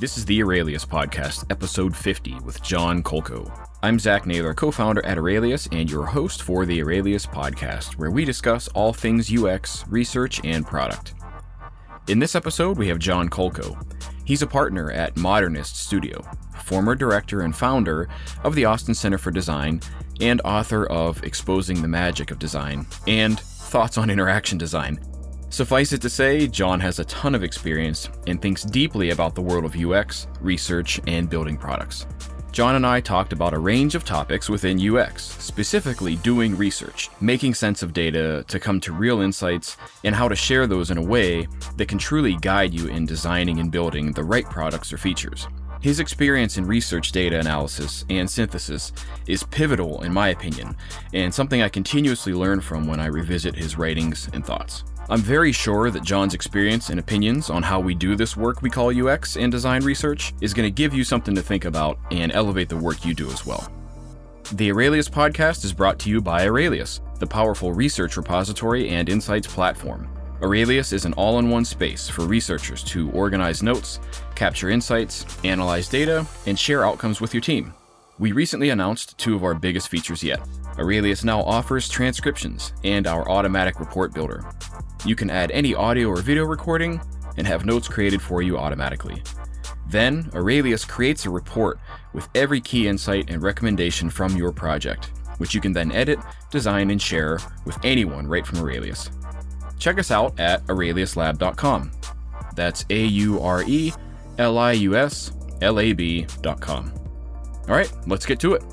This is the Aurelius Podcast, episode 50, with John Kolko. I'm Zach Naylor, co founder at Aurelius, and your host for the Aurelius Podcast, where we discuss all things UX, research, and product. In this episode, we have John Kolko. He's a partner at Modernist Studio, former director and founder of the Austin Center for Design, and author of Exposing the Magic of Design and Thoughts on Interaction Design, Suffice it to say, John has a ton of experience and thinks deeply about the world of UX, research, and building products. John and I talked about a range of topics within UX, specifically doing research, making sense of data to come to real insights, and how to share those in a way that can truly guide you in designing and building the right products or features. His experience in research data analysis and synthesis is pivotal, in my opinion, and something I continuously learn from when I revisit his writings and thoughts. I'm very sure that John's experience and opinions on how we do this work we call UX and design research is going to give you something to think about and elevate the work you do as well. The Aurelius podcast is brought to you by Aurelius, the powerful research repository and insights platform. Aurelius is an all in one space for researchers to organize notes, capture insights, analyze data, and share outcomes with your team. We recently announced two of our biggest features yet. Aurelius now offers transcriptions and our automatic report builder. You can add any audio or video recording and have notes created for you automatically. Then, Aurelius creates a report with every key insight and recommendation from your project, which you can then edit, design, and share with anyone right from Aurelius. Check us out at aureliuslab.com. That's A U R E L I U S L A B.com. All right, let's get to it.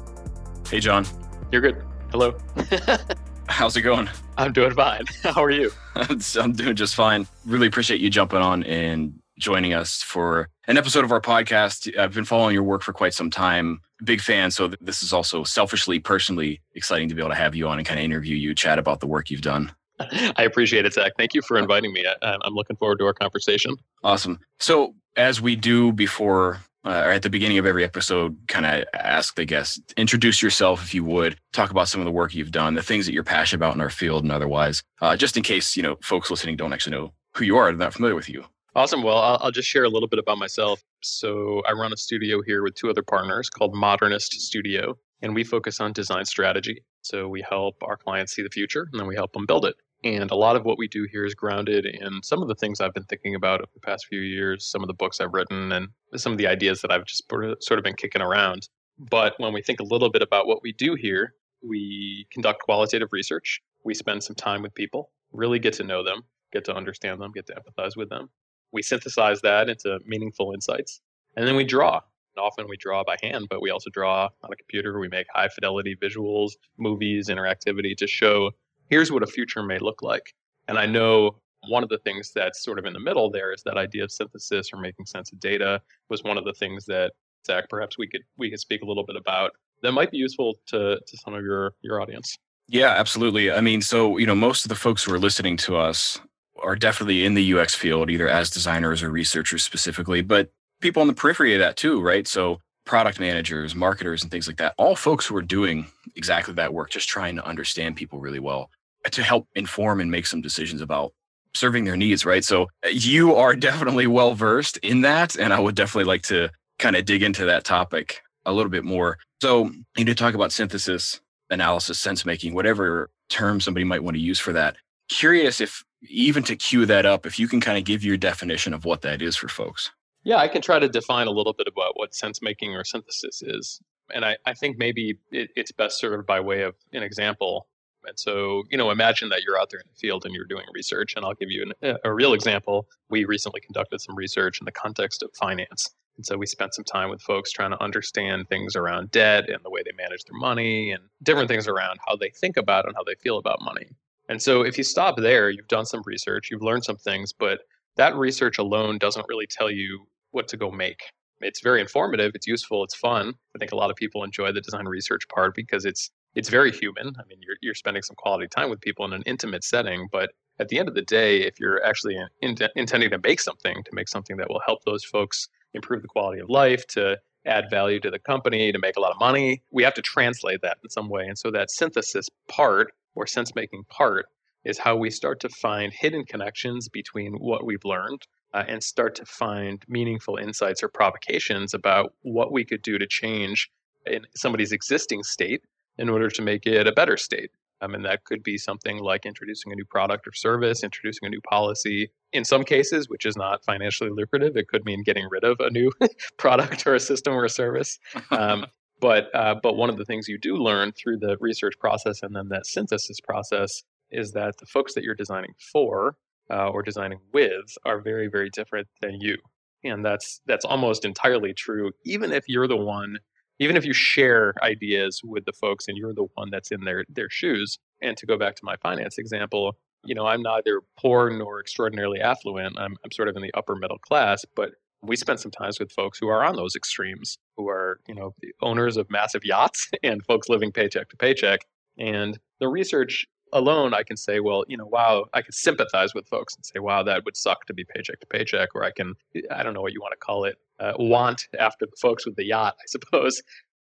Hey, John. You're good. Hello. How's it going? I'm doing fine. How are you? I'm doing just fine. Really appreciate you jumping on and joining us for an episode of our podcast. I've been following your work for quite some time. Big fan. So this is also selfishly, personally exciting to be able to have you on and kind of interview you, chat about the work you've done. I appreciate it, Zach. Thank you for inviting me. I, I'm looking forward to our conversation. Awesome. So, as we do before uh, or at the beginning of every episode, kind of ask the guest, introduce yourself if you would, talk about some of the work you've done, the things that you're passionate about in our field and otherwise, uh, just in case, you know, folks listening don't actually know who you are, they're not familiar with you. Awesome. Well, I'll, I'll just share a little bit about myself. So I run a studio here with two other partners called Modernist Studio, and we focus on design strategy. So we help our clients see the future and then we help them build it. And a mm-hmm. lot of what we do here is grounded in some of the things I've been thinking about over the past few years, some of the books I've written, and some of the ideas that I've just sort of been kicking around. But when we think a little bit about what we do here, we conduct qualitative research. We spend some time with people, really get to know them, get to understand them, get to empathize with them. We synthesize that into meaningful insights. And then we draw. And often we draw by hand, but we also draw on a computer. We make high fidelity visuals, movies, interactivity to show here's what a future may look like. And I know one of the things that's sort of in the middle there is that idea of synthesis or making sense of data was one of the things that Zach, perhaps we could we could speak a little bit about that might be useful to to some of your your audience. Yeah, absolutely. I mean, so you know, most of the folks who are listening to us are definitely in the UX field, either as designers or researchers specifically, but people on the periphery of that too, right? So product managers, marketers, and things like that. All folks who are doing exactly that work, just trying to understand people really well to help inform and make some decisions about serving their needs, right? So uh, you are definitely well versed in that. And I would definitely like to kind of dig into that topic a little bit more. So you need to talk about synthesis, analysis, sense making, whatever term somebody might want to use for that. Curious if even to cue that up, if you can kind of give your definition of what that is for folks. Yeah, I can try to define a little bit about what sense making or synthesis is. And I, I think maybe it, it's best served by way of an example. And so, you know, imagine that you're out there in the field and you're doing research. And I'll give you an, a real example. We recently conducted some research in the context of finance. And so we spent some time with folks trying to understand things around debt and the way they manage their money and different things around how they think about and how they feel about money. And so if you stop there, you've done some research, you've learned some things, but that research alone doesn't really tell you what to go make. It's very informative, it's useful, it's fun. I think a lot of people enjoy the design research part because it's it's very human. I mean, you're, you're spending some quality time with people in an intimate setting, but at the end of the day, if you're actually in, in, intending to make something, to make something that will help those folks improve the quality of life, to add value to the company, to make a lot of money, we have to translate that in some way. And so that synthesis part or sense making part is how we start to find hidden connections between what we've learned uh, and start to find meaningful insights or provocations about what we could do to change in somebody's existing state in order to make it a better state. I mean, that could be something like introducing a new product or service, introducing a new policy. In some cases, which is not financially lucrative, it could mean getting rid of a new product or a system or a service. Um, but uh, but one of the things you do learn through the research process and then that synthesis process is that the folks that you're designing for uh, or designing with are very very different than you, and that's that's almost entirely true. Even if you're the one even if you share ideas with the folks and you're the one that's in their their shoes. And to go back to my finance example you know i'm neither poor nor extraordinarily affluent. I'm, I'm sort of in the upper middle class but we spent some times with folks who are on those extremes who are you know the owners of massive yachts and folks living paycheck to paycheck. And the research alone i can say well you know wow i can sympathize with folks and say wow that would suck to be paycheck to paycheck or i can i don't know what you want to call it uh, want after the folks with the yacht, I suppose.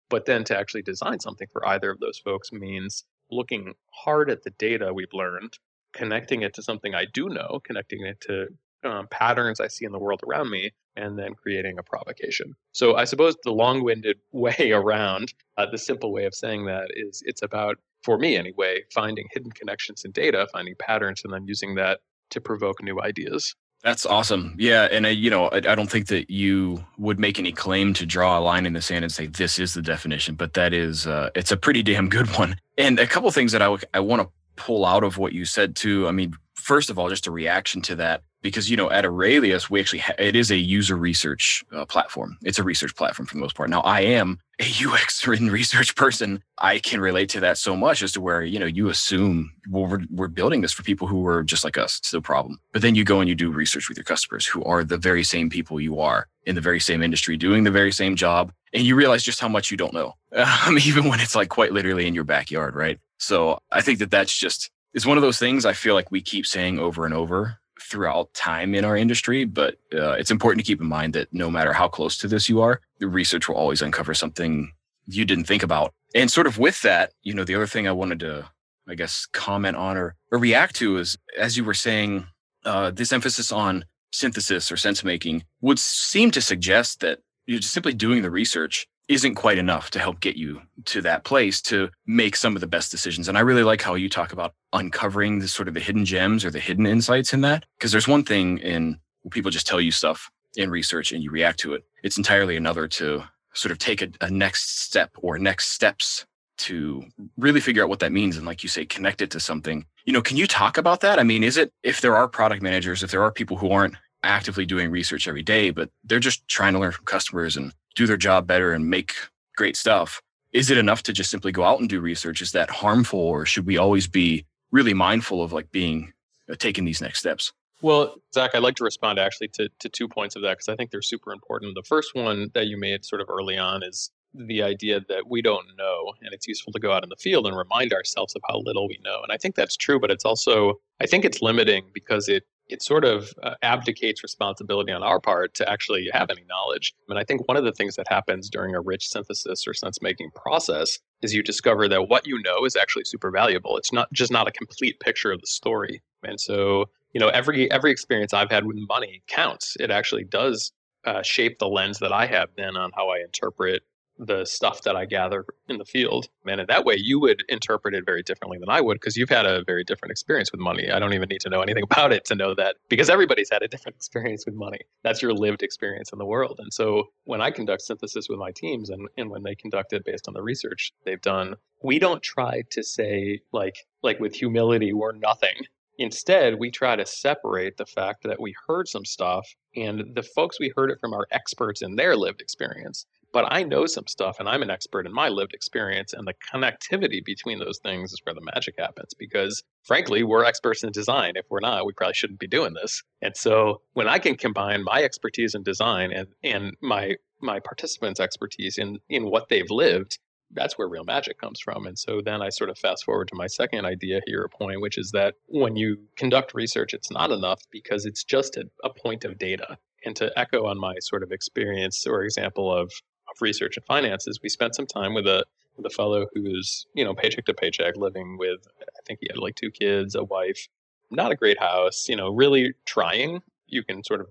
But then to actually design something for either of those folks means looking hard at the data we've learned, connecting it to something I do know, connecting it to um, patterns I see in the world around me, and then creating a provocation. So I suppose the long winded way around uh, the simple way of saying that is it's about, for me anyway, finding hidden connections in data, finding patterns, and then using that to provoke new ideas. That's awesome. Yeah, and I, you know, I, I, don't think that you would make any claim to draw a line in the sand and say this is the definition, but that is, uh, it's a pretty damn good one. And a couple things that I, w- I want to pull out of what you said too. I mean, first of all, just a reaction to that because you know at Aurelius we actually ha- it is a user research uh, platform. It's a research platform for the most part. Now I am a UX and research person. I can relate to that so much as to where you know you assume well we're we're building this for people who are just like us. It's no problem. But then you go and you do research with your customers who are the very same people you are in the very same industry doing the very same job, and you realize just how much you don't know, um, even when it's like quite literally in your backyard, right? So I think that that's just it's one of those things I feel like we keep saying over and over throughout time in our industry, but uh, it's important to keep in mind that no matter how close to this you are, the research will always uncover something you didn't think about. And sort of with that, you know, the other thing I wanted to, I guess, comment on or, or react to is, as you were saying, uh, this emphasis on synthesis or sense making would seem to suggest that you're just simply doing the research isn't quite enough to help get you to that place to make some of the best decisions. And I really like how you talk about uncovering the sort of the hidden gems or the hidden insights in that. Because there's one thing in people just tell you stuff in research and you react to it. It's entirely another to sort of take a, a next step or next steps to really figure out what that means and like you say connect it to something you know can you talk about that i mean is it if there are product managers if there are people who aren't actively doing research every day but they're just trying to learn from customers and do their job better and make great stuff. Is it enough to just simply go out and do research? Is that harmful, or should we always be really mindful of like being uh, taking these next steps? Well, Zach, I'd like to respond actually to, to two points of that because I think they're super important. The first one that you made sort of early on is the idea that we don't know, and it's useful to go out in the field and remind ourselves of how little we know. And I think that's true, but it's also, I think it's limiting because it it sort of uh, abdicates responsibility on our part to actually have any knowledge. And I think one of the things that happens during a rich synthesis or sense making process is you discover that what you know is actually super valuable. It's not just not a complete picture of the story. And so, you know, every every experience I've had with money counts. It actually does uh, shape the lens that I have then on how I interpret the stuff that I gather in the field. And in that way, you would interpret it very differently than I would because you've had a very different experience with money. I don't even need to know anything about it to know that because everybody's had a different experience with money. That's your lived experience in the world. And so when I conduct synthesis with my teams and, and when they conduct it based on the research they've done, we don't try to say like like with humility we're nothing. Instead, we try to separate the fact that we heard some stuff and the folks we heard it from are experts in their lived experience but I know some stuff and I'm an expert in my lived experience. And the connectivity between those things is where the magic happens because, frankly, we're experts in design. If we're not, we probably shouldn't be doing this. And so when I can combine my expertise in design and, and my my participants' expertise in, in what they've lived, that's where real magic comes from. And so then I sort of fast forward to my second idea here, a point, which is that when you conduct research, it's not enough because it's just a, a point of data. And to echo on my sort of experience or example of of research and finances, we spent some time with a with a fellow who's you know paycheck to paycheck, living with I think he had like two kids, a wife, not a great house, you know, really trying. You can sort of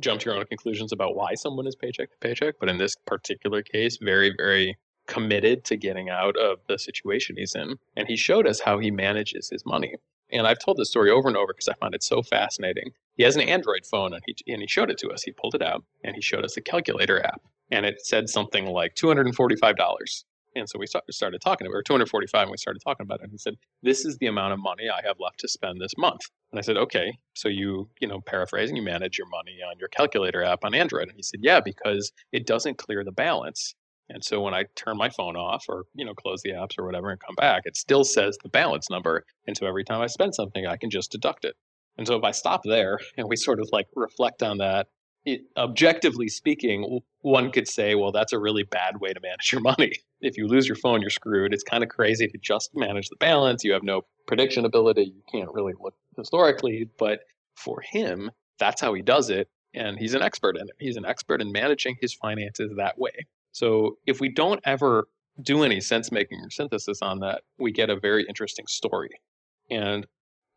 jump to your own conclusions about why someone is paycheck to paycheck. But in this particular case, very, very committed to getting out of the situation he's in. And he showed us how he manages his money. And I've told this story over and over because I found it so fascinating. He has an Android phone and he, and he showed it to us. He pulled it out and he showed us the calculator app. And it said something like $245. And so we started talking about it, or 245, and we started talking about it. And he said, "This is the amount of money I have left to spend this month." And I said, "Okay, so you, you know, paraphrasing, you manage your money on your calculator app on Android." And he said, "Yeah, because it doesn't clear the balance. And so when I turn my phone off, or you know, close the apps or whatever, and come back, it still says the balance number. And so every time I spend something, I can just deduct it." And so if I stop there and we sort of like reflect on that it, objectively speaking, one could say, well, that's a really bad way to manage your money. If you lose your phone, you're screwed. It's kind of crazy to just manage the balance. You have no prediction ability. You can't really look historically. But for him, that's how he does it. And he's an expert in it. He's an expert in managing his finances that way. So if we don't ever do any sense making or synthesis on that, we get a very interesting story. And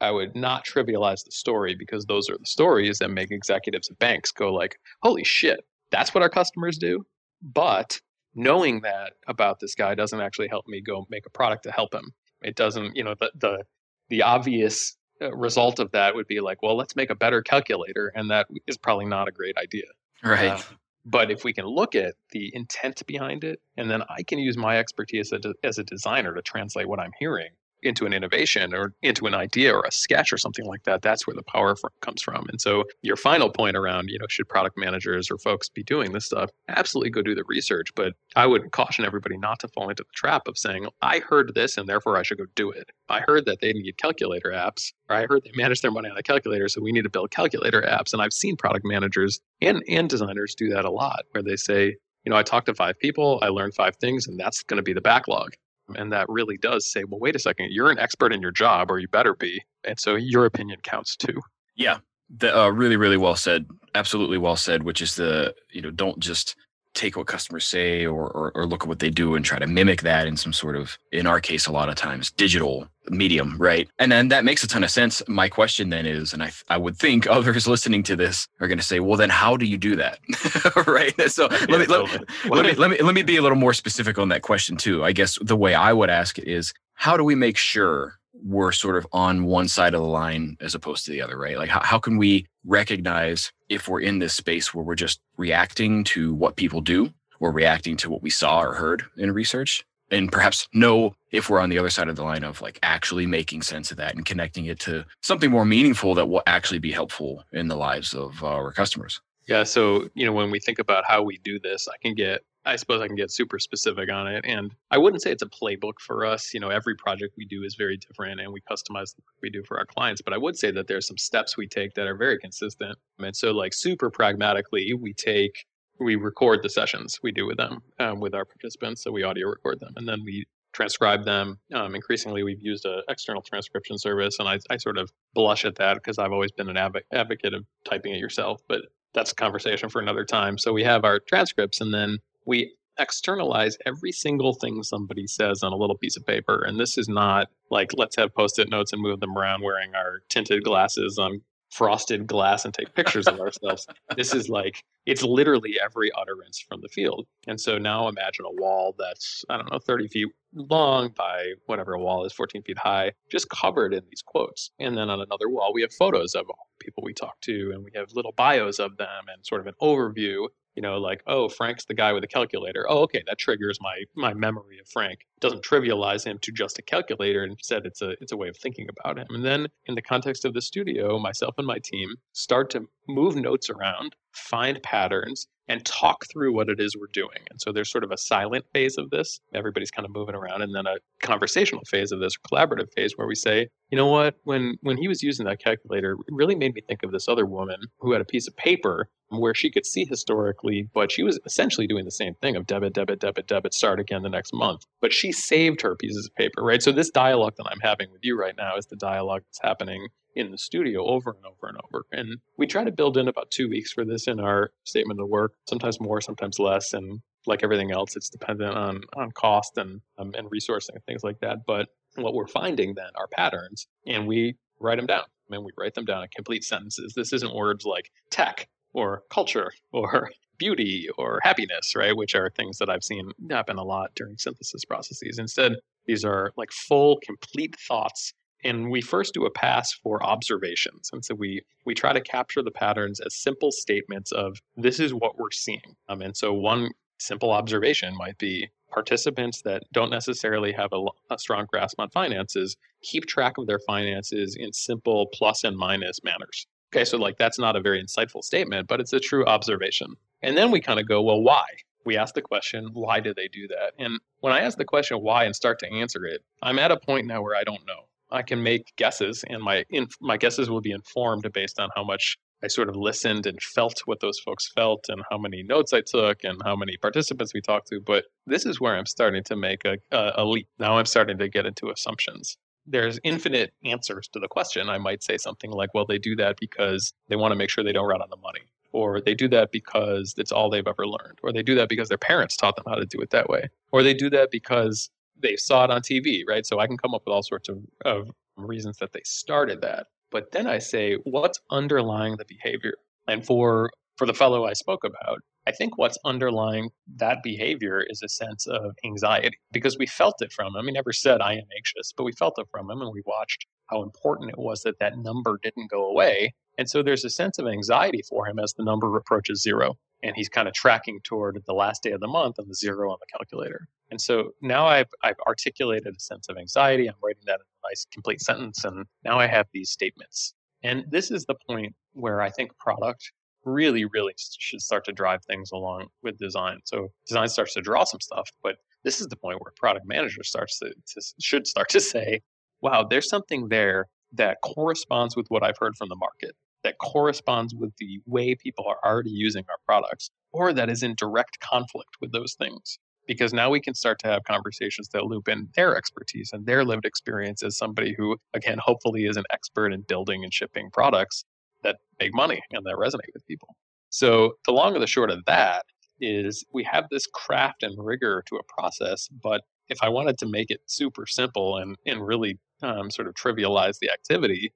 I would not trivialize the story because those are the stories that make executives at banks go like, "Holy shit, that's what our customers do." But knowing that about this guy doesn't actually help me go make a product to help him. It doesn't, you know, the the the obvious uh, result of that would be like, well, let's make a better calculator, and that is probably not a great idea. Right. Uh, but if we can look at the intent behind it, and then I can use my expertise as a, as a designer to translate what I'm hearing into an innovation or into an idea or a sketch or something like that, that's where the power comes from. And so your final point around, you know, should product managers or folks be doing this stuff? Absolutely go do the research, but I would caution everybody not to fall into the trap of saying, I heard this and therefore I should go do it. I heard that they need calculator apps, or I heard they manage their money on a calculator, so we need to build calculator apps. And I've seen product managers and, and designers do that a lot where they say, you know, I talked to five people, I learned five things, and that's going to be the backlog. And that really does say, well, wait a second, you're an expert in your job, or you better be. And so your opinion counts too. Yeah. The, uh, really, really well said. Absolutely well said, which is the, you know, don't just take what customers say or, or, or, look at what they do and try to mimic that in some sort of, in our case, a lot of times, digital medium, right? And then that makes a ton of sense. My question then is, and I, I would think others listening to this are going to say, well, then how do you do that? right. So yeah, let, me, totally. let, let, me, let me, let me be a little more specific on that question too. I guess the way I would ask it is, how do we make sure we're sort of on one side of the line as opposed to the other, right? Like, how, how can we recognize if we're in this space where we're just reacting to what people do or reacting to what we saw or heard in research? And perhaps know if we're on the other side of the line of like actually making sense of that and connecting it to something more meaningful that will actually be helpful in the lives of uh, our customers. Yeah. So, you know, when we think about how we do this, I can get I suppose I can get super specific on it. And I wouldn't say it's a playbook for us. You know, every project we do is very different and we customize what we do for our clients. But I would say that there's some steps we take that are very consistent. And so, like, super pragmatically, we take, we record the sessions we do with them, um, with our participants. So we audio record them and then we transcribe them. Um, increasingly, we've used an external transcription service. And I, I sort of blush at that because I've always been an advocate of typing it yourself. But that's a conversation for another time. So we have our transcripts and then we externalize every single thing somebody says on a little piece of paper. And this is not like let's have post it notes and move them around wearing our tinted glasses on frosted glass and take pictures of ourselves. This is like it's literally every utterance from the field. And so now imagine a wall that's I don't know 30 feet long by whatever a wall is 14 feet high, just covered in these quotes. And then on another wall we have photos of all people we talk to and we have little bios of them and sort of an overview you know like oh frank's the guy with a calculator. Oh okay that triggers my my memory of frank. It doesn't trivialize him to just a calculator instead it's a it's a way of thinking about him. And then in the context of the studio myself and my team start to move notes around find patterns and talk through what it is we're doing. And so there's sort of a silent phase of this. Everybody's kind of moving around and then a conversational phase of this collaborative phase where we say, you know what, when when he was using that calculator, it really made me think of this other woman who had a piece of paper where she could see historically, but she was essentially doing the same thing of debit, debit, debit, debit, start again the next month. But she saved her pieces of paper, right? So this dialogue that I'm having with you right now is the dialogue that's happening in the studio over and over and over. And we try to build in about two weeks for this in our statement of work, sometimes more, sometimes less. And like everything else, it's dependent on, on cost and, um, and resourcing and things like that. But what we're finding then are patterns and we write them down. I mean, we write them down in complete sentences. This isn't words like tech or culture or beauty or happiness, right? Which are things that I've seen happen a lot during synthesis processes. Instead, these are like full, complete thoughts. And we first do a pass for observations. And so we we try to capture the patterns as simple statements of this is what we're seeing. Um, and so one simple observation might be participants that don't necessarily have a, a, strong grasp on finances keep track of their finances in simple plus and minus manners. Okay, so like that's not a very insightful statement, but it's a true observation. And then we kind of go, well, why? We ask the question, why do they do that? And when I ask the question why and start to answer it, I'm at a point now where I don't know. I can make guesses, and my my guesses will be informed based on how much I sort of listened and felt what those folks felt and how many notes I took and how many participants we talked to. But this is where I'm starting to make a, a, a leap. Now I'm starting to get into assumptions. There's infinite answers to the question. I might say something like, well, they do that because they want to make sure they don't run out of money. Or they do that because it's all they've ever learned. Or they do that because their parents taught them how to do it that way. Or they do that because they saw it on TV, right? So I can come up with all sorts of, of reasons that they started that. But then I say, what's underlying the behavior? And for for the fellow I spoke about, I think what's underlying that behavior is a sense of anxiety because we felt it from him. He never said, I am anxious, but we felt it from him and we watched how important it was that that number didn't go away. And so there's a sense of anxiety for him as the number approaches zero. And he's kind of tracking toward the last day of the month and the zero on the calculator. And so now I've, I've articulated a sense of anxiety. I'm writing that in a nice complete sentence. And now I have these statements. And this is the point where I think product really, really should start to drive things along with design. So design starts to draw some stuff, but this is the point where product manager starts to, to should start to say, wow, there's something there that corresponds with what I've heard from the market, that corresponds with the way people are already using our products, or that is in direct conflict with those things because now we can start to have conversations that loop in their expertise and their lived experience as somebody who, again, hopefully is an expert in building and shipping products that make money and that resonate with people. So, the long and the short of that is we have this craft and rigor to a process, but if I wanted to make it super simple and, and really um, sort of trivialize the activity,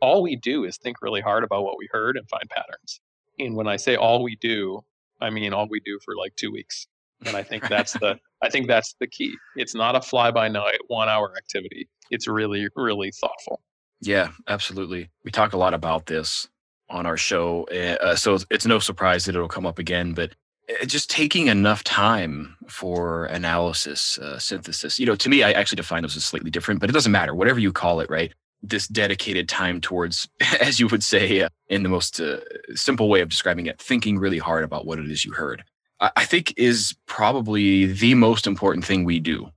all we do is think really hard about what we heard and find patterns. And when I say all we do, I mean all we do for like two weeks and i think that's the i think that's the key. It's not a fly by night one hour activity. It's really really thoughtful. Yeah absolutely. We talk a lot about this on our show eh, uh, so it's no surprise that it'll come up again but eh, just taking enough time for analysis uh, synthesis you know to me i actually define those as slightly different but it doesn't matter whatever you call it right? This dedicated time towards as you would say uh, in the most uh, simple way of describing it thinking really hard about what it is you heard I think is probably the most important thing we do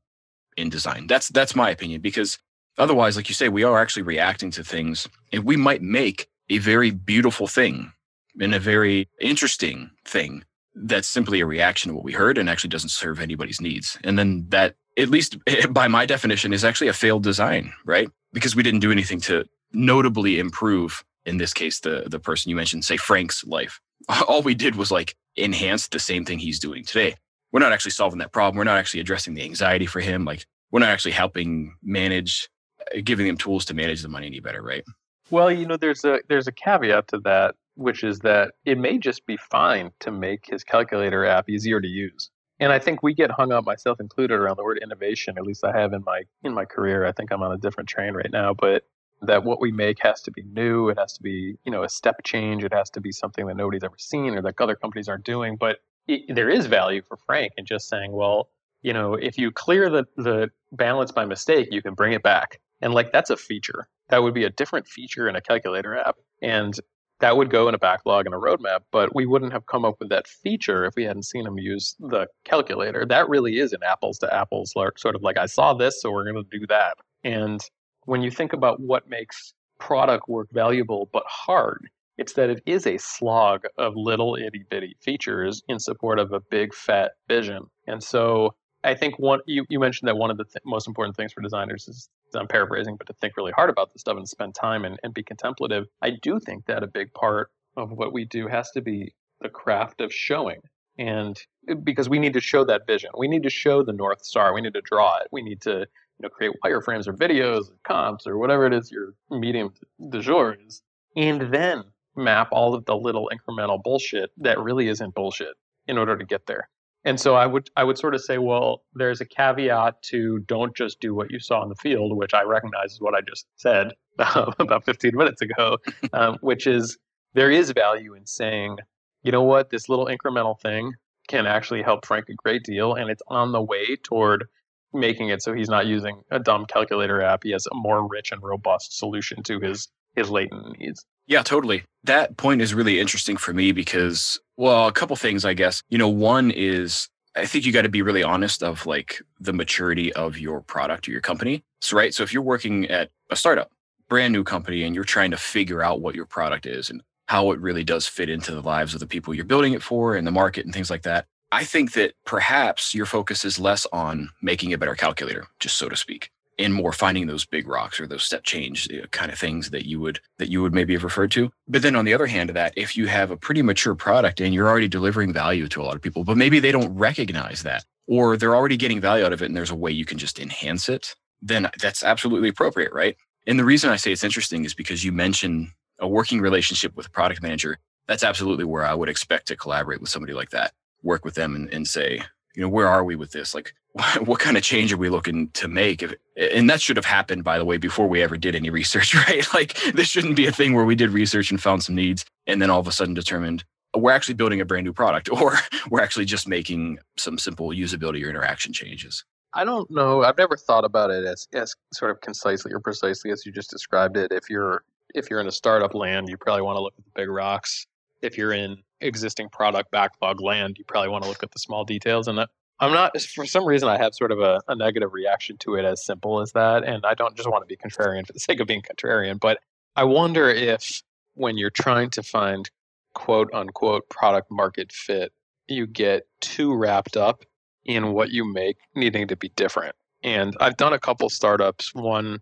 in design. That's that's my opinion because otherwise, like you say, we are actually reacting to things, and we might make a very beautiful thing and a very interesting thing that's simply a reaction to what we heard and actually doesn't serve anybody's needs. And then that, at least by my definition, is actually a failed design, right? Because we didn't do anything to notably improve, in this case, the the person you mentioned, say Frank's life. All we did was like enhance the same thing he's doing today. We're not actually solving that problem. We're not actually addressing the anxiety for him. Like we're not actually helping manage, uh, giving him tools to manage the money any better, right? Well, you know, there's a there's a caveat to that, which is that it may just be fine to make his calculator app easier to use. And I think we get hung up, myself included, around the word innovation. At least I have in my in my career. I think I'm on a different train right now, but that what we make has to be new. It has to be, you know, a step change. It has to be something that nobody's ever seen or that other companies aren't doing. But it, there is value for Frank in just saying, well, you know, if you clear the, the balance by mistake, you can bring it back. And like that's a feature. That would be a different feature in a calculator app. And that would go in a backlog and a roadmap, but we wouldn't have come up with that feature if we hadn't seen him use the calculator. That really is an apples to apples, sort of like I saw this, so we're going to do that. And when you think about what makes product work valuable but hard, it's that it is a slog of little itty bitty features in support of a big fat vision. And so I think one you, you mentioned that one of the th- most important things for designers is I'm paraphrasing, but to think really hard about this stuff and spend time and, and be contemplative. I do think that a big part of what we do has to be the craft of showing. And uh, because we need to show that vision, we need to show the North Star, we need to draw it, we need to know, create wireframes or videos or comps or whatever it is your medium de jour is. And then map all of the little incremental bullshit that really isn't bullshit in order to get there. And so I would I would sort of say, well, there's a caveat to don't just do what you saw in the field, which I recognize is what I just said about 15 minutes ago, um, which is there is value in saying, you know what, this little incremental thing can actually help Frank a great deal, and it's on the way toward making it so he's not using a dumb calculator app. He has a more rich and robust solution to his his latent needs. Yeah, totally. That point is really interesting for me because, well, a couple things, I guess. You know, one is I think you got to be really honest of like the maturity of your product or your company. So, right. So, if you're working at a startup, brand new company, and you're trying to figure out what your product is and how it really does fit into the lives of the people you're building it for and the market and things like that, I think that perhaps your focus is less on making a better calculator, just so to speak, and more finding those big rocks or those step change uh, kind of things that you would that you would maybe have referred to. But then on the other hand of that, if you have a pretty mature product and you're already delivering value to a lot of people, but maybe they don't recognize that or they're already getting value out of it and there's a way you can just enhance it, then that's absolutely appropriate, right? And the reason I say it's interesting is because you mentioned a working relationship with a product manager. That's absolutely where I would expect to collaborate with somebody like that work with them and, and say, you know, where are we with this? Like, what kind of change are we looking to make? If, and that should have happened, by the way, before we ever did any research, right? Like, this shouldn't be a thing where we did research and found some needs and then all of a sudden determined oh, we're actually building a brand new product or we're actually just making some simple usability or interaction changes. I don't know. I've never thought about it as, as sort of concisely or precisely as you just described it. If you're if you're in a startup land, you probably want to look at the big rocks. If you're in existing product backlog land, you probably want to look at the small details. And I'm not, for some reason, I have sort of a, a negative reaction to it as simple as that. And I don't just want to be contrarian for the sake of being contrarian, but I wonder if when you're trying to find quote unquote product market fit, you get too wrapped up in what you make needing to be different. And I've done a couple startups, one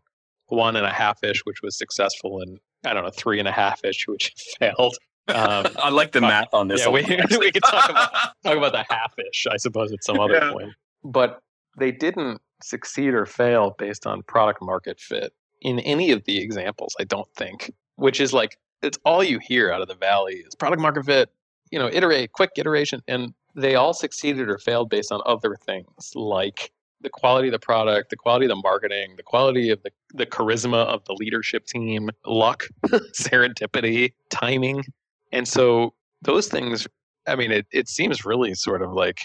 one and a half ish, which was successful, and I don't know, three and a half ish, which failed. Um, I like the math on this. Yeah, we, we could talk about, talk about the half-ish, I suppose, at some other yeah. point. But they didn't succeed or fail based on product market fit in any of the examples. I don't think, which is like it's all you hear out of the valley is product market fit. You know, iterate, quick iteration, and they all succeeded or failed based on other things like the quality of the product, the quality of the marketing, the quality of the, the charisma of the leadership team, luck, serendipity, timing. And so those things, I mean, it, it seems really sort of like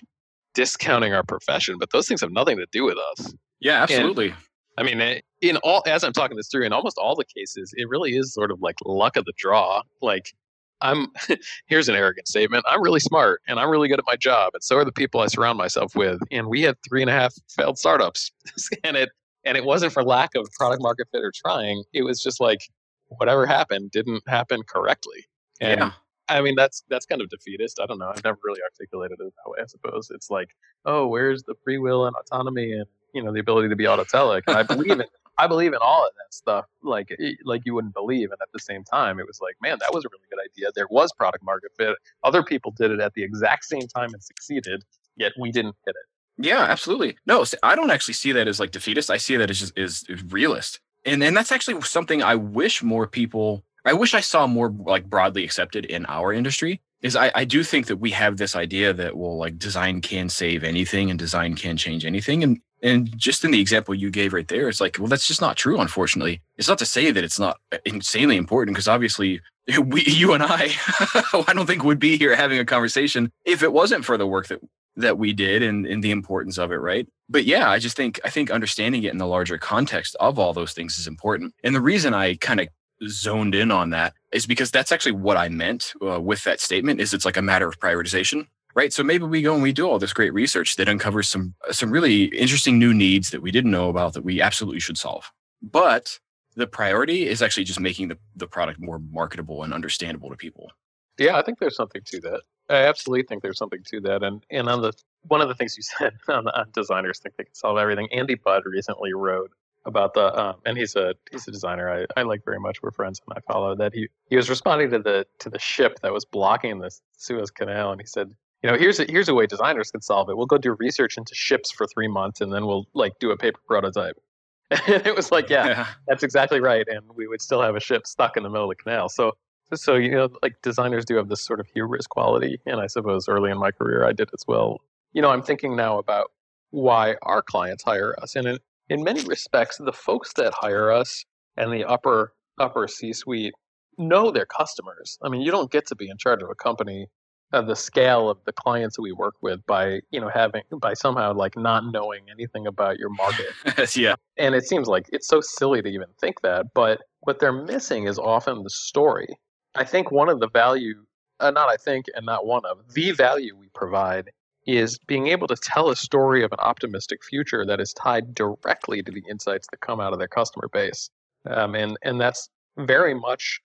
discounting our profession, but those things have nothing to do with us. Yeah, absolutely. And, I mean, eh, in all, as I'm talking this through, in almost all the cases, it really is sort of like luck of the draw. Like, I'm, here's an arrogant statement. I'm really smart and I'm really good at my job. And so are the people I surround myself with. And we had three and a half failed startups. and it, and it wasn't for lack of product market fit or trying. It was just like, whatever happened didn't happen correctly. And yeah. I mean, that's that's kind of defeatist. I don't know. I've never really articulated it that way. I suppose it's like, oh, where's the free will and autonomy and you know the ability to be autotelic? And I believe in I believe in all of that stuff, like eh, like you wouldn't believe. And at the same time, it was like, man, that was a really good idea. There was product market fit. Other people did it at the exact same time and succeeded, yet we didn't hit it. Yeah, absolutely. No, I don't actually see that as like defeatist. I see that as just is realist. And and that's actually something I wish more people I wish I saw more like broadly accepted in our industry is I, I do think that we have this idea that well like design can save anything and design can change anything. And and just in the example you gave right there it's like well that's just not true unfortunately. It's not to say that it's not uh, insanely important because obviously we you and I I don't think would be here having a conversation if it wasn't for the work that that we did and, and the importance of it right? But yeah i just think i think understanding it in the larger context of all those things is important. And the reason i kind of zoned in on that is because that's actually what I meant uh, with that statement is it's like a matter of prioritization right? So maybe we go and we do all this great research that uncovers some some really interesting new needs that we didn't know about that we absolutely should solve. But the priority is actually just making the, the product more marketable and understandable to people. Yeah i think there's something to that. I absolutely think there's something to that. And and on the one of the things you said on, on designers think they can solve everything. Andy budd recently wrote about the um, and he's a he's a designer I, I like very much. We're friends and I follow that he he was responding to the to the ship that was blocking the Suez Canal and he said, you know, here's a, here's a way designers can solve it. We'll go do research into ships for three months and then we'll like do a paper prototype. And it was like, yeah, yeah, that's exactly right. And we would still have a ship stuck in the middle of the canal. So So, you know, like designers do have this sort of hubris quality. And I suppose early in my career I did as well. You know, I'm thinking now about why our clients hire us. And in, many respects, the folks that hire us and the upper upper C suite know their customers. I mean, you don't get to be in charge of a company of the scale of the clients that we work with by you know having by somehow like not knowing anything about your market. Yeah. And it seems like it's so silly to even think that but what they're missing is often the story. I think one of the value uh, not i think and not one of the value we provide is being able to tell a story of an optimistic future that is tied directly to the insights that come out of their customer base um, and and that's very much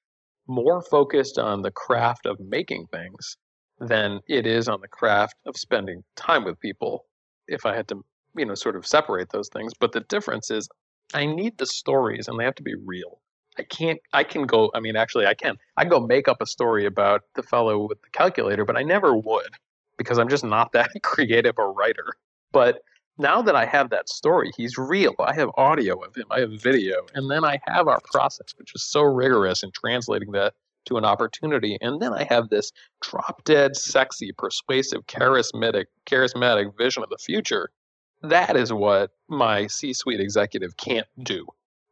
more focused on the craft of making things than it is on the craft of spending time with people if I had to, you know, sort of separate those things. But the difference is I need the stories and they have to be real. I can't I can go I mean actually I can. I can go make up a story about the fellow with the calculator, but I never would because I'm just not that creative a writer. But now that I have that story, he's real. I have audio of him, I have video, and then I have our process, which is so rigorous in translating that to an opportunity. And then I have this drop dead, sexy, persuasive, charismatic, charismatic vision of the future. That is what my C suite executive can't do.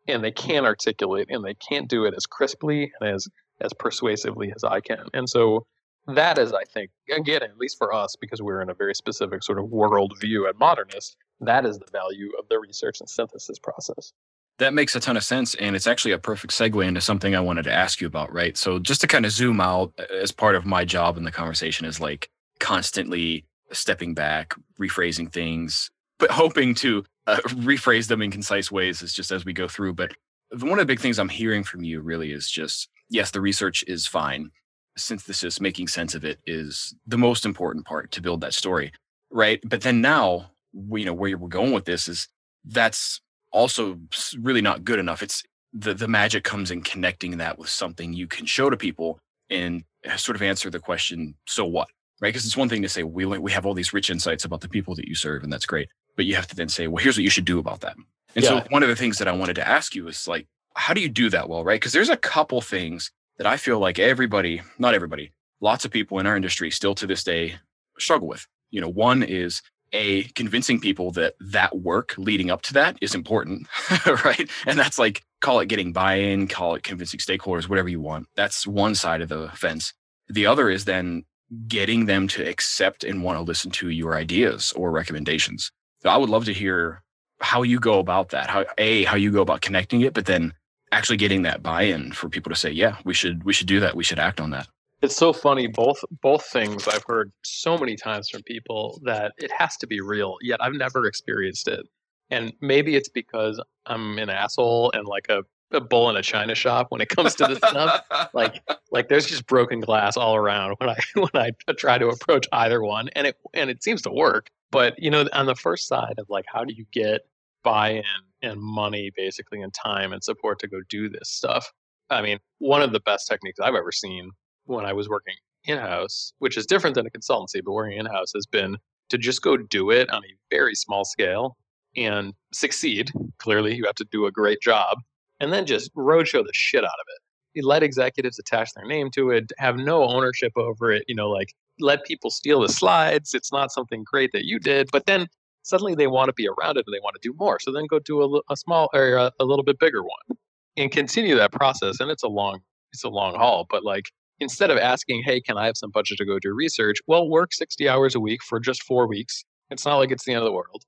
And they can't articulate and they can't do it as crisply and as as persuasively as I can. And so that is, I think, again, at least for us, because we're in a very specific sort of world view at Modernist, that is the value of the research and synthesis process. That makes a ton of sense. And it's actually a perfect segue into something I wanted to ask you about, right? So, just to kind of zoom out as part of my job in the conversation is like constantly stepping back, rephrasing things, but hoping to uh, rephrase them in concise ways is just as we go through. But one of the big things I'm hearing from you really is just yes, the research is fine. Synthesis, making sense of it is the most important part to build that story, right? But then now, we, you know, where we're going with this is that's also really not good enough. It's the the magic comes in connecting that with something you can show to people and uh, sort of answer the question, so what? Right? Because it's one thing to say we we have all these rich insights about the people that you serve, and that's great. But you have to then say, well, here's what you should do about that. And yeah. so one of the things that I wanted to ask you is like, how do you do that well, right? Because there's a couple things that I feel like everybody, not everybody, lots of people in our industry still to this day struggle with. You know, one is a convincing people that that work leading up to that is important right? And that's like call it getting buy-in call it convincing stakeholders whatever you want. That's one side of the fence. The other is then getting them to accept and want to listen to your ideas or recommendations. So i would love to hear how you go about that how a how you go about connecting it but then actually getting that buy-in for people to say yeah we should we should do that. We should act on that. It's so funny. Both both things i've heard so many times from people that it has to be real yet i've never experienced it. And maybe it's because i'm an asshole and like a, a bull in a china shop when it comes to this stuff. Like like there's just broken glass all around when i when i try to approach either one and it and it seems to work. But you know on the first side of like how do you get buy-in and money basically and time and support to go do this stuff i mean one of the best techniques i've ever seen when I was working in house, which is different than a consultancy, but working in house has been to just go do it on a very small scale and succeed. Clearly, you have to do a great job and then just roadshow the shit out of it. You let executives attach their name to it, have no ownership over it, you know, like let people steal the slides. It's not something great that you did, but then suddenly they want to be around it and they want to do more. So then go do a, a small or a, a little bit bigger one and continue that process. And it's a long, it's a long haul, but like instead of asking, hey, can I have some budget to go do research? Well, work 60 hours a week for just four weeks. It's not like it's the end of the world.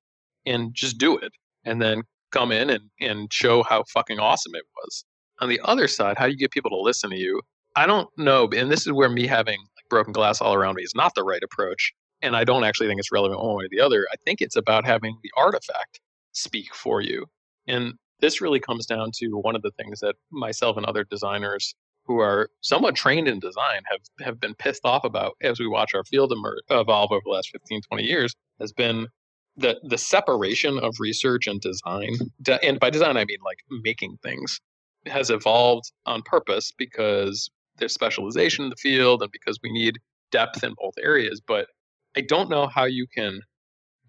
And just do it. And then come in and, and show how fucking awesome it was. On the other side, how do you get people to listen to you? I don't know. And this is where me having broken glass all around me is not the right approach. And I don't actually think it's relevant one way or the other. I think it's about having the artifact speak for you. And this really comes down to one of the things that myself and other designers who are somewhat trained in design have, have been pissed off about as we watch our field emerge, evolve over the last 15, 20 years has been the, the separation of research and design. And by design, I mean like making things has evolved on purpose because there's specialization in the field and because we need depth in both areas. But I don't know how you can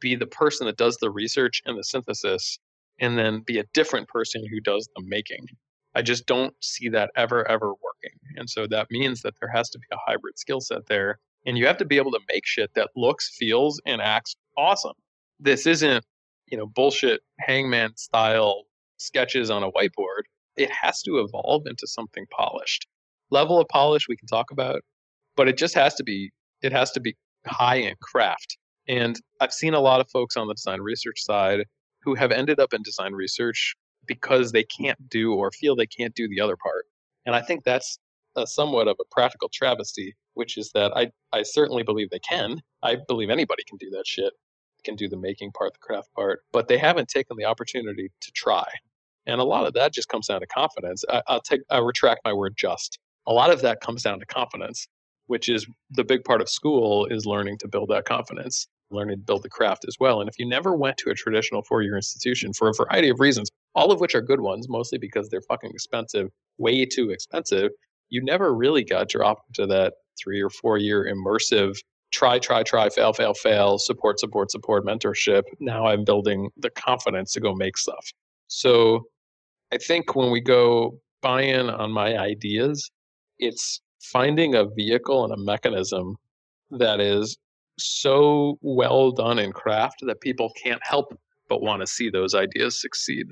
be the person that does the research and the synthesis and then be a different person who does the making. I just don't see that ever, ever working. And so that means that there has to be a hybrid skill set there. And you have to be able to make shit that looks, feels, and acts awesome. This isn't, you know, bullshit hangman style sketches on a whiteboard. It has to evolve into something polished. Level of polish we can talk about, but it just has to be it has to be high in craft. And I've seen a lot of folks on the design research side who have ended up in design research because they can't do or feel they can't do the other part. And I think that's somewhat of a practical travesty, which is that I, I certainly believe they can. I believe anybody can do that shit, can do the making part, the craft part, but they haven't taken the opportunity to try. And a lot of that just comes down to confidence. I, I'll take, I retract my word just. A lot of that comes down to confidence, which is the big part of school is learning to build that confidence learning to build the craft as well. And if you never went to a traditional four year institution for a variety of reasons, all of which are good ones, mostly because they're fucking expensive, way too expensive, you never really got dropped into that three or four year immersive try, try, try, fail, fail, fail, support, support, support mentorship. Now I'm building the confidence to go make stuff. So I think when we go buy in on my ideas, it's finding a vehicle and a mechanism that is so well done in craft that people can't help but want to see those ideas succeed.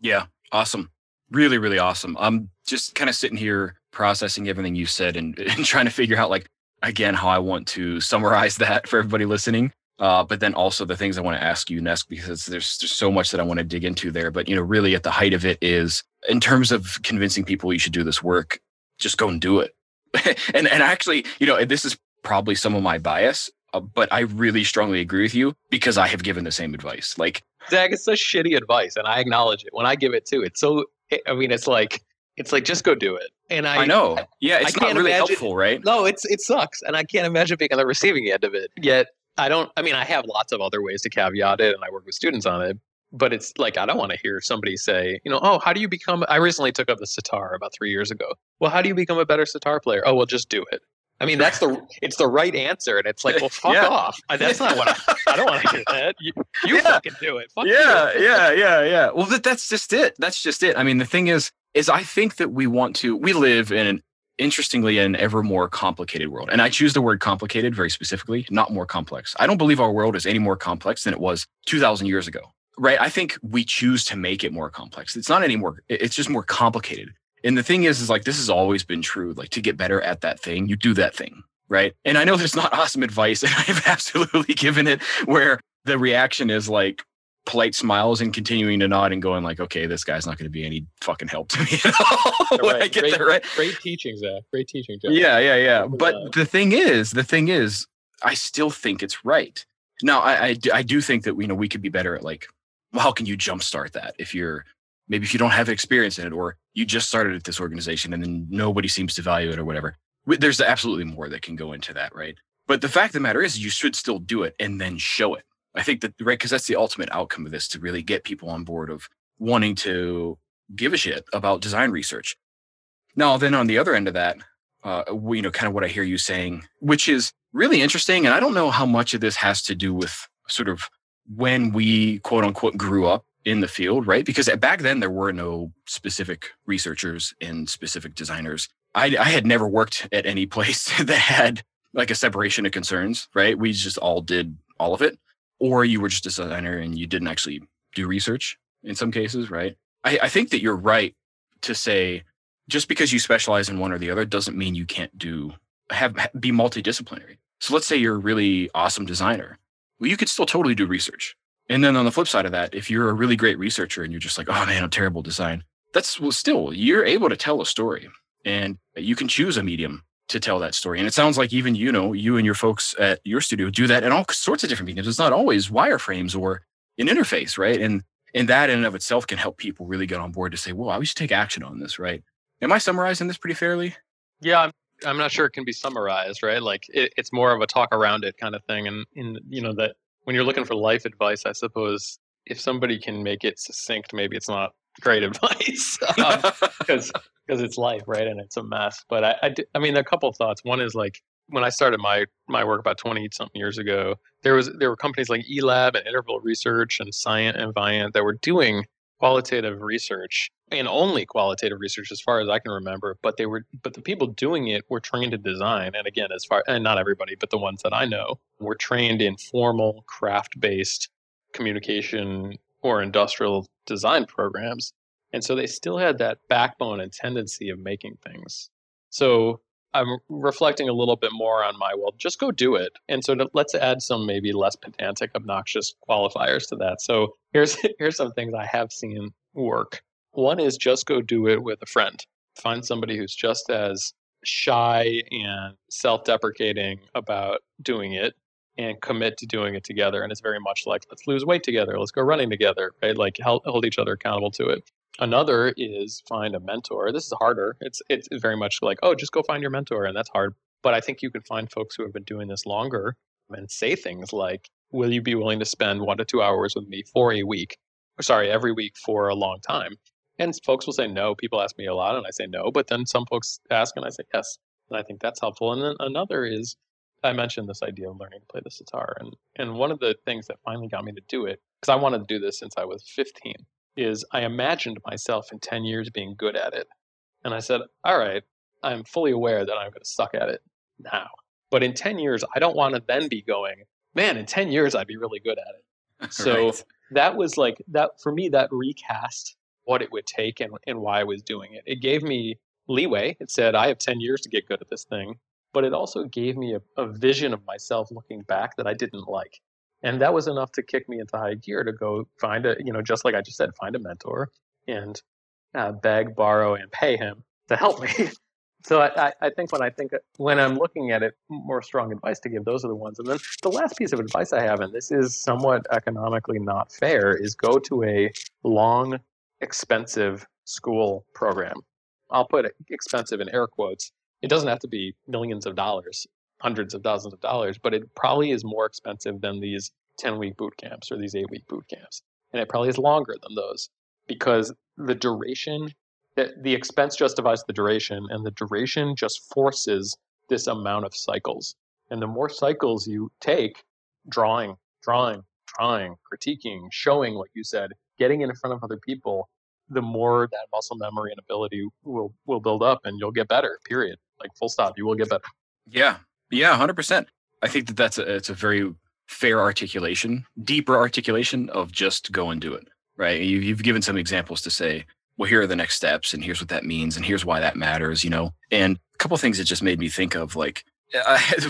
Yeah, awesome. Really, really awesome. I'm just kind of sitting here processing everything you said and, and trying to figure out, like, again, how I want to summarize that for everybody listening. Uh, but then also the things I want to ask you next because there's there's so much that I want to dig into there. But you know, really at the height of it is in terms of convincing people you should do this work, just go and do it. and and actually, you know, this is probably some of my bias uh, but I really strongly agree with you because I have given the same advice. Like, Zach, it's such shitty advice, and I acknowledge it when I give it too. It's so, I mean, it's like, it's like just go do it. And I, I know, yeah, it's I not really imagine, helpful, right? No, it's it sucks, and I can't imagine being on the receiving end of it. Yet, I don't. I mean, I have lots of other ways to caveat it, and I work with students on it. But it's like I don't want to hear somebody say, you know, oh, how do you become? I recently took up the sitar about three years ago. Well, how do you become a better sitar player? Oh, well, just do it. I mean, that's the it's the right answer, and it's like, well, fuck yeah. off. That's not what I, I don't want to hear that. You, you yeah. fucking do it. Fuck yeah, yeah, yeah, yeah. Well, that, that's just it. That's just it. I mean, the thing is, is I think that we want to. We live in an interestingly an ever more complicated world, and I choose the word complicated very specifically, not more complex. I don't believe our world is any more complex than it was two thousand years ago. Right? I think we choose to make it more complex. It's not any more. It's just more complicated. And the thing is, is like this has always been true. Like to get better at that thing, you do that thing, right? And I know there's not awesome advice, and I've absolutely given it where the reaction is like polite smiles and continuing to nod and going like, okay, this guy's not going to be any fucking help to me at all. right. I get great, that right. Great teaching, Zach. Great teaching, Jeff. Yeah, yeah, yeah. But the thing is, the thing is, I still think it's right. Now, I, I, I do think that you know we could be better at like, well, how can you jumpstart that if you're maybe if you don't have experience in it or you just started at this organization and then nobody seems to value it or whatever? There's absolutely more that can go into that right? But the fact of the matter is you should still do it and then show it. I think that right because that's the ultimate outcome of this to really get people on board of wanting to give a shit about design research. Now then on the other end of that uh, you know kind of what i hear you saying which is really interesting and i don't know how much of this has to do with sort of when we quote unquote grew up in the field, right? Because back then there were no specific researchers and specific designers. I, I had never worked at any place that had like a separation of concerns, right? We just all did all of it. Or you were just a designer and you didn't actually do research in some cases, right? I, I think that you're right to say just because you specialize in one or the other doesn't mean you can't do have be multidisciplinary. So let's say you're a really awesome designer. Well, you could still totally do research and then on the flip side of that, if you're a really great researcher and you're just like, oh man, I'm terrible design, that's well, still, you're able to tell a story and you can choose a medium to tell that story. And it sounds like even, you know, you and your folks at your studio do that in all sorts of different mediums. It's not always wireframes or an interface, right? And and that in and of itself can help people really get on board to say, well, I should take action on this, right? Am I summarizing this pretty fairly? Yeah, I'm, not sure it can be summarized, right? Like it, it's more of a talk around it kind of thing. And in, you know, that when you're looking for life advice, I suppose if somebody can make it succinct, maybe it's not great advice because um, because it's life, right? And it's a mess. But I, I, I mean, a couple of thoughts. One is like when I started my my work about twenty something years ago, there was there were companies like eLab and Interval Research and Scient and Viant that were doing qualitative research and only qualitative research as far as I can remember. But they were, but the people doing it were trained in design. And again, as far, and not everybody, but the ones that I know were trained in formal craft based communication or industrial design programs. And so they still had that backbone and tendency of making things. So I'm reflecting a little bit more on my well, just go do it. And so to, let's add some maybe less pedantic, obnoxious qualifiers to that. So here's here's some things I have seen work. One is just go do it with a friend. Find somebody who's just as shy and self-deprecating about doing it and commit to doing it together. And it's very much like let's lose weight together, let's go running together, right? Like hold, hold each other accountable to it. Another is find a mentor. This is harder. It's it's very much like, oh, just go find your mentor, and that's hard. But I think you can find folks who have been doing this longer and say things like, "Will you be willing to spend one to two hours with me for a week? Or sorry, every week for a long time?" And folks will say no. People ask me a lot, and I say no. But then some folks ask, and I say yes. And I think that's helpful. And then another is, I mentioned this idea of learning to play the sitar, and and one of the things that finally got me to do it because I wanted to do this since I was 15 is I imagined myself in 10 years being good at it. And I said, all right, I'm fully aware that I'm going to suck at it now. But in 10 years, I don't want to then be going, man, in 10 years, I'd be really good at it. So right. that was like, that for me, that recast what it would take and, and why I was doing it. It gave me leeway. It said, I have 10 years to get good at this thing. But it also gave me a, a vision of myself looking back that I didn't like and that was enough to kick me into high gear to go find a you know just like i just said find a mentor and uh, beg borrow and pay him to help me so I, I think when i think when i'm looking at it more strong advice to give those are the ones and then the last piece of advice i have and this is somewhat economically not fair is go to a long expensive school program i'll put expensive in air quotes it doesn't have to be millions of dollars hundreds of thousands of dollars, but it probably is more expensive than these 10 week boot camps or these eight week boot camps. And it probably is longer than those because the duration, eh, the expense justifies the duration, and the duration just forces this amount of cycles. And the more cycles you take, drawing, drawing, drawing, critiquing, showing, what you said, getting in front of other people, the more that muscle memory and ability will will build up and you'll get better period like full stop you will get better yeah yeah, hundred percent. I think that that's a it's a very fair articulation, deeper articulation of just go and do it. Right? You, you've given some examples to say, well, here are the next steps, and here's what that means, and here's why that matters. You know, and a couple things that just made me think of like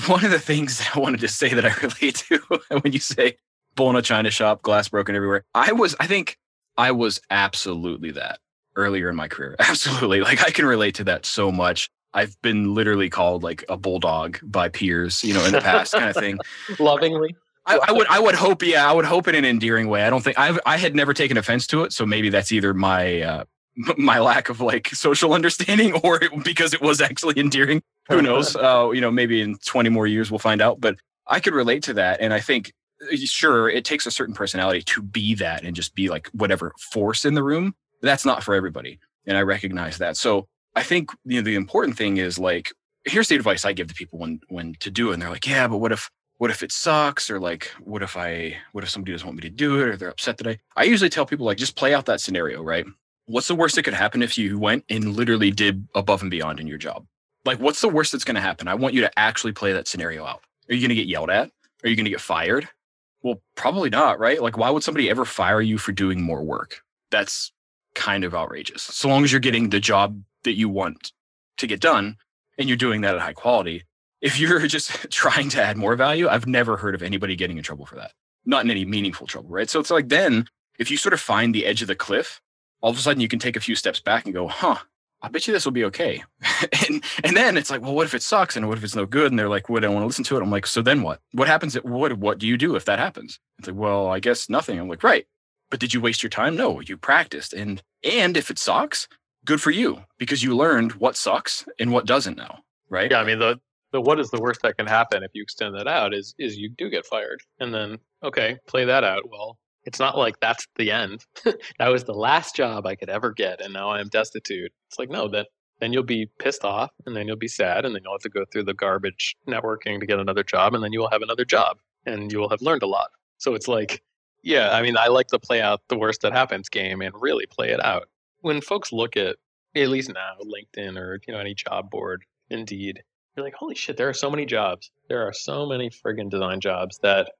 one of the things that I wanted to say that I relate to when you say bull in a china shop, glass broken everywhere. I was, I think, I was absolutely that earlier in my career. Absolutely, like I can relate to that so much. I've been literally called like a bulldog by peers, you know, in the past kind of thing. Lovingly. I, I, would I would hope yeah I would hope in an endearing way. I don't think I I had never taken offense to it, so maybe that's either my uh, my lack of like social understanding or it, because it was actually endearing. Who knows? Uh, you know, maybe in 20 more years we'll find out. But I could relate to that, and I think sure it takes a certain personality to be that and just be like whatever force in the room. That's not for everybody, and I recognize that. So I think you know the important thing is like here's the advice I give to people when when to do it. And they're like, yeah, but what if what if it sucks? Or like, what if I what if somebody doesn't want me to do it or they're upset that I I usually tell people like just play out that scenario, right? What's the worst that could happen if you went and literally did above and beyond in your job? Like, what's the worst that's gonna happen? I want you to actually play that scenario out. Are you gonna get yelled at? Are you gonna get fired? Well, probably not, right? Like, why would somebody ever fire you for doing more work? That's kind of outrageous. So long as you're getting the job that you want to get done and you're doing that at high quality. If you're just trying to add more value, I've never heard of anybody getting in trouble for that. Not in any meaningful trouble, right? So it's like then if you sort of find the edge of the cliff, all of a sudden you can take a few steps back and go, huh, I bet you this will be okay. and and then it's like, well, what if it sucks and what if it's no good? And they're like, well, I want to listen to it. I'm like, so then what? What happens? At, what what do you do if that happens? It's like, well, I guess nothing. I'm like, right. But did you waste your time? No, you practiced. And and if it sucks, good for you because you learned what sucks and what doesn't now, right? Yeah, I mean the the what is the worst that can happen if you extend that out is is you do get fired, and then okay, play that out. Well, it's not like that's the end. that was the last job I could ever get, and now I am destitute. It's like no, then then you'll be pissed off, and then you'll be sad, and then you'll have to go through the garbage networking to get another job, and then you will have another job, and you will have learned a lot. So it's like, yeah, I mean, I like to play out the worst that happens game and really play it out when folks look at at least now LinkedIn or you know any job board, Indeed, you're like, holy shit, there are so many jobs. There are so many friggin' design jobs that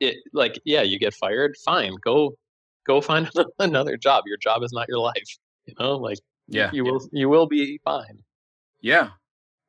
it like yeah, you get fired, fine, go go find another job. Your job is not your life. You know, like yeah, you will you will be fine. Yeah,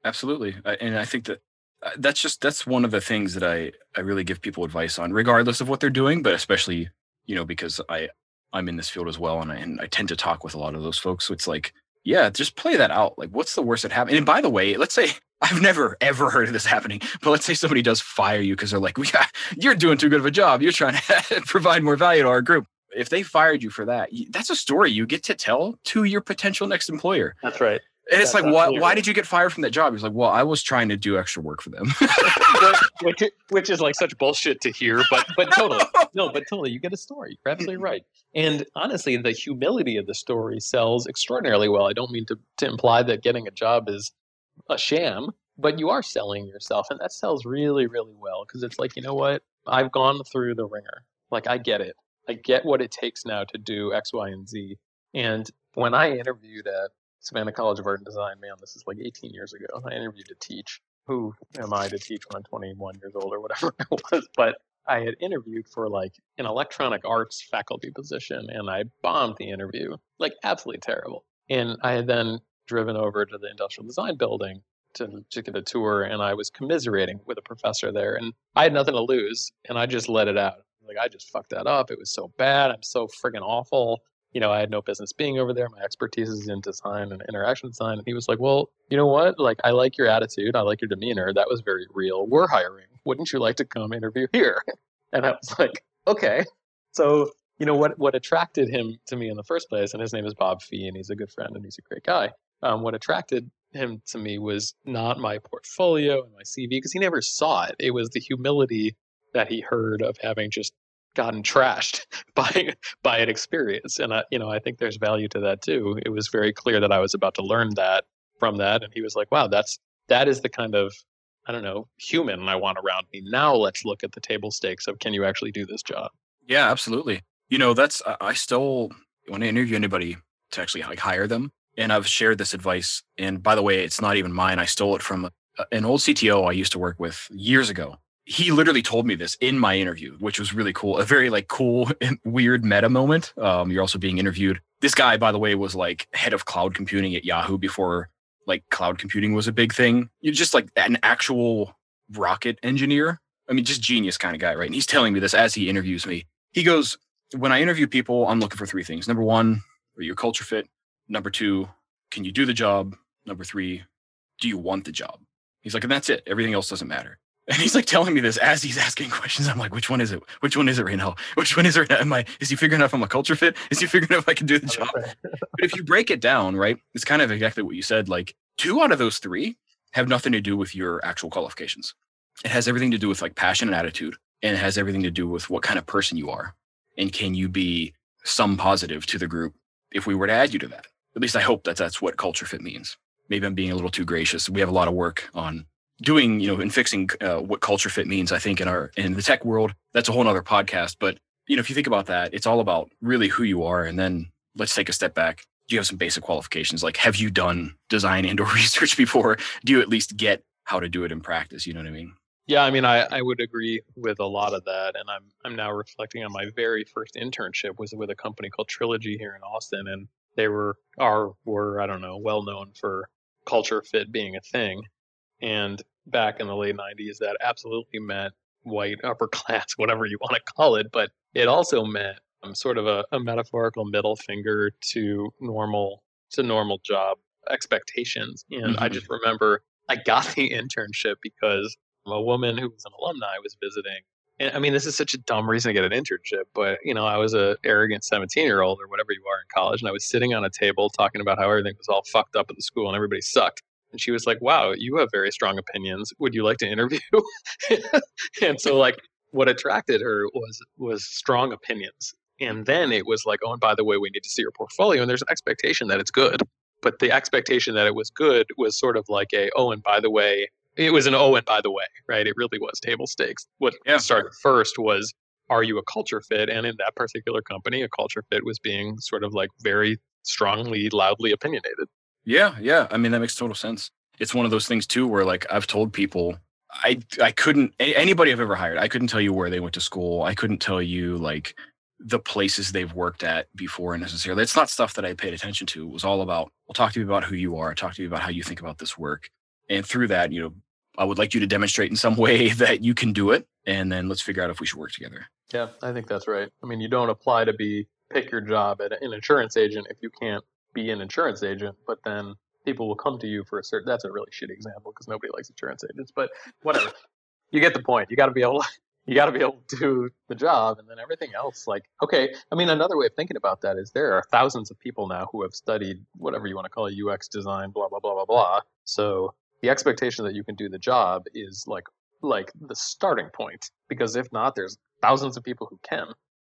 absolutely. And I think that uh, that's just that's one of the things that I I really give people advice on, regardless of what they're doing, but especially you know because I I'm in this field as well, and I and I tend to talk with a lot of those folks. So it's like, yeah, just play that out. Like, what's the worst that happened And by the way, let's say I've never ever heard of this happening, but let's say somebody does fire you because they're like, yeah, you're doing too good of a job. You're trying to provide more value to our group. If they fired you for that, that's a story you get to tell to your potential next employer. That's right. And it's like, why, why did you get fired from that job? He's like, well, I was trying to do extra work for them. which, which is like such bullshit to hear, but but totally, no, but totally, you get a story. You're absolutely right. And honestly, the humility of the story sells extraordinarily well. I don't mean to, to imply that getting a job is a sham, but you are selling yourself, and that sells really, really well because it's like, you know what? I've gone through the ringer. Like, I get it. I get what it takes now to do X, Y, and Z. And when I interviewed at Savannah College of Art and Design. Man, this is like 18 years ago. I interviewed to teach. Who am I to teach when I'm 21 years old or whatever it was? But I had interviewed for like an electronic arts faculty position and I bombed the interview, like absolutely terrible. And I had then driven over to the industrial design building to, to get a tour and I was commiserating with a professor there and I had nothing to lose and I just let it out. Like I just fucked that up. It was so bad. I'm so friggin' awful you know, I had no business being over there. My expertise is in design and interaction design. And he was like, well, you know what? Like, I like your attitude. I like your demeanor. That was very real. We're hiring. Wouldn't you like to come interview here? And I was like, okay. So, you know, what, what attracted him to me in the first place, and his name is Bob Fee, and he's a good friend and he's a great guy. Um, what attracted him to me was not my portfolio and my CV, because he never saw it. It was the humility that he heard of having just gotten trashed by by an experience. And I, you know i think there's value to that too. It was very clear that i was about to learn that from that and he was like wow that's that is the kind of i don't know human i want around me. Now let's look at the table stakes of can you actually do this job? Yeah absolutely. You know that's i still when i interview anybody to actually like hire them and i've shared this advice and by the way it's not even mine i stole it from an old cto i used to work with years ago he literally told me this in my interview, which was really cool. A very like cool and weird meta moment. Um, you're also being interviewed. This guy, by the way, was like head of cloud computing at Yahoo before like cloud computing was a big thing. You're just like an actual rocket engineer. I mean, just genius kind of guy, right? And he's telling me this as he interviews me. He goes, When I interview people, I'm looking for three things. Number one, are you a culture fit? Number two, can you do the job? Number three, do you want the job? He's like, and that's it. Everything else doesn't matter. And he's like telling me this as he's asking questions. I'm like, which one is it? Which one is it right now? Which one is it? Right now? Am I, is he figuring out if I'm a culture fit? Is he figuring out if I can do the job? but if you break it down, right, it's kind of exactly what you said. Like two out of those three have nothing to do with your actual qualifications. It has everything to do with like passion and attitude. And it has everything to do with what kind of person you are. And can you be some positive to the group if we were to add you to that? At least I hope that that's what culture fit means. Maybe I'm being a little too gracious. We have a lot of work on doing, you know, and fixing uh, what culture fit means, I think in our in the tech world, that's a whole other podcast. But you know, if you think about that, it's all about really who you are. And then let's take a step back. Do you have some basic qualifications? Like, have you done design and or research before? Do you at least get how to do it in practice? You know what I mean? Yeah, I mean, I, I would agree with a lot of that, and I'm I'm now reflecting on my very first internship was with a company called Trilogy here in Austin, and they were are were I don't know well known for culture fit being a thing, and back in the late 90s, that absolutely meant white upper class, whatever you want to call it. But it also meant um, sort of a, a metaphorical middle finger to normal to normal job expectations. And mm-hmm. I just remember I got the internship because a woman who was an alumni was visiting. And I mean, this is such a dumb reason to get an internship, but you know, I was a arrogant 17 year old or whatever you are in college, and I was sitting on a table talking about how everything was all fucked up at the school and everybody sucked. And she was like, wow, you have very strong opinions. Would you like to interview? and so like what attracted her was was strong opinions. And then it was like, oh, and by the way, we need to see your portfolio. And there's an expectation that it's good. But the expectation that it was good was sort of like a, oh, and by the way, it was an and by the way, right? It really was table stakes. What yeah. started first was, are you a culture fit? And in that particular company, a culture fit was being sort of like very strongly, loudly opinionated. Yeah, yeah. I mean, that makes total sense. It's one of those things too, where like I've told people, I I couldn't anybody I've ever hired, I couldn't tell you where they went to school. I couldn't tell you like the places they've worked at before necessarily. It's not stuff that I paid attention to. It was all about, well, talk to me about who you are, talk to me about how you think about this work. And through that, you know, I would like you to demonstrate in some way that you can do it. And then let's figure out if we should work together. Yeah, I think that's right. I mean, you don't apply to be pick your job at an insurance agent if you can't be an insurance agent, but then people will come to you for a certain that's a really shitty example because nobody likes insurance agents, but whatever. you get the point. You got to be able to you got to be able to do the job and then everything else like okay i mean another way of thinking about that is there are thousands of people now who have studied whatever you want to call it ux design blah blah blah blah blah so the expectation that you can do the job is like like the starting point because if not there's thousands of people who can.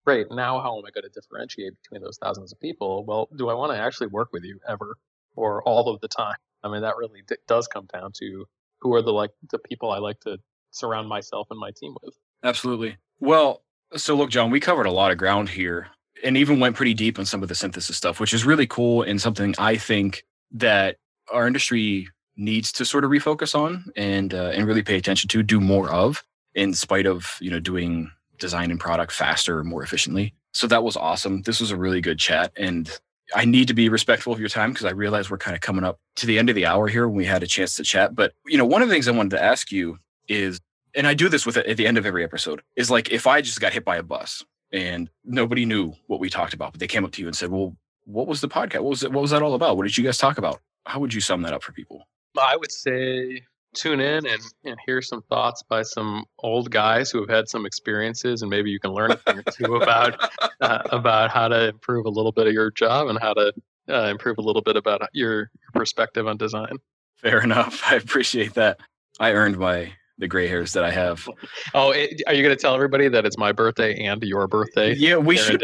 Great now how am i going to differentiate between those thousands of people? Well do i want to actually work with you ever or all of the time? I mean that really d- does come down to who are the like the people i like to surround myself and my team with. Absolutely. Well, so look, Jon, we covered a lot of ground here and even went pretty deep on some of the synthesis stuff, which is really cool and something I think that our industry needs to sort of refocus on and uh, and really pay attention to, do more of, in spite of you know doing design and product faster, more efficiently. So that was awesome. This was a really good chat, and I need to be respectful of your time because I realize we're kind of coming up to the end of the hour here when we had a chance to chat. But you know, one of the things I wanted to ask you is and I do this with it at the end of every episode, is like if I just got hit by a bus and nobody knew what we talked about, but they came up to you and said, Well, what was the podcast? What was it? What was that all about? What did you guys talk about? How would you sum that up for people? I would say tune in and, and hear some thoughts by some old guys who have had some experiences and maybe you can learn a thing or two about uh, about how to improve a little bit of your job and how to uh, improve a little bit about your, your perspective on design. Fair enough. I appreciate that. I earned my the gray hairs that I have. Oh, it, are you going to tell everybody that it's my birthday and your birthday? Yeah, we should.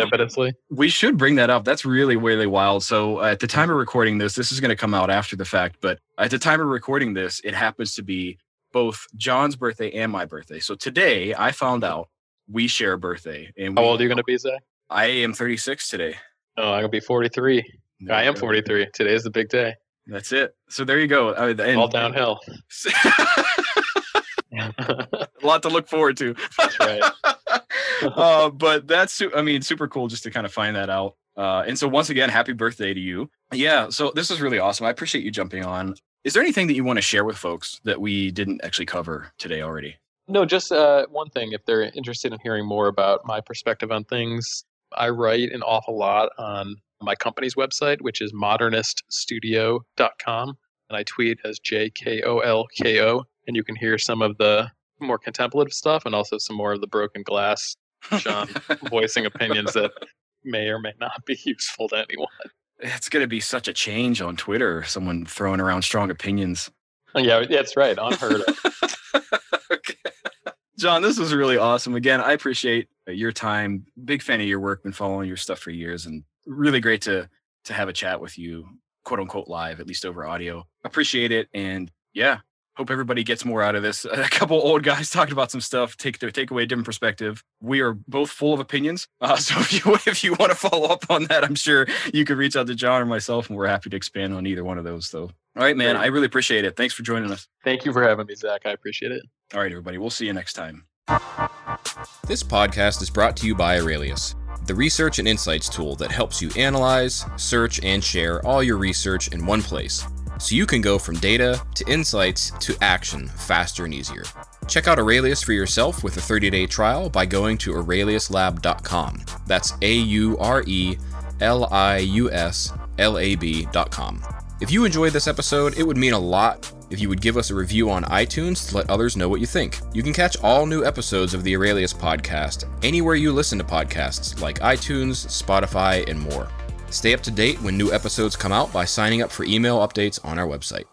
We should bring that up. That's really really wild. So uh, at the time of recording this, this is going to come out after the fact, but at the time of recording this, it happens to be both Jon's birthday and my birthday. So today, I found out we share a birthday. And how old are you going to be, Zach? I am 36 today. Oh, I'm going to be 43. No, I am 43. Today is the big day. That's it. So there you go. Uh, and, All downhill. a lot to look forward to. That's right. uh, but that's, I mean, super cool just to kind of find that out. Uh, and so once again, happy birthday to you. Yeah. So this is really awesome. I appreciate you jumping on. Is there anything that you want to share with folks that we didn't actually cover today already? No, just uh, one thing. If they're interested in hearing more about my perspective on things, I write an awful lot on my company's website, which is moderniststudio.com. And I tweet as J K O L K O and you can hear some of the more contemplative stuff and also some more of the broken glass Jon voicing opinions that may or may not be useful to anyone. It's going to be such a change on Twitter. Someone throwing around strong opinions. Oh, yeah, that's right. Unheard of. okay. Jon, this was really awesome. Again, I appreciate uh, your time. Big fan of your work. Been following your stuff for years, and really great to to have a chat with you, quote unquote, live, at least over audio. Appreciate it, and yeah, hope everybody gets more out of this. A couple old guys talked about some stuff, take take away a different perspective. We are both full of opinions, uh, so if you if you want to follow up on that, I'm sure you could reach out to Jon or myself, and we're happy to expand on either one of those. So, all right, man. I really appreciate it. Thanks for joining us. Thank you for having me, Zach. I appreciate it. All right, everybody, we'll see you next time. This podcast is brought to you by Aurelius, the research and insights tool that helps you analyze, search, and share all your research in one place so you can go from data to insights to action faster and easier. Check out Aurelius for yourself with a 30 day trial by going to aureliuslab.com. That's A U R E L I U S L A B.com. If you enjoyed this episode, it would mean a lot if you would give us a review on iTunes to let others know what you think. You can catch all new episodes of the Aurelius podcast anywhere you listen to podcasts like iTunes, Spotify, and more. Stay up to date when new episodes come out by signing up for email updates on our website.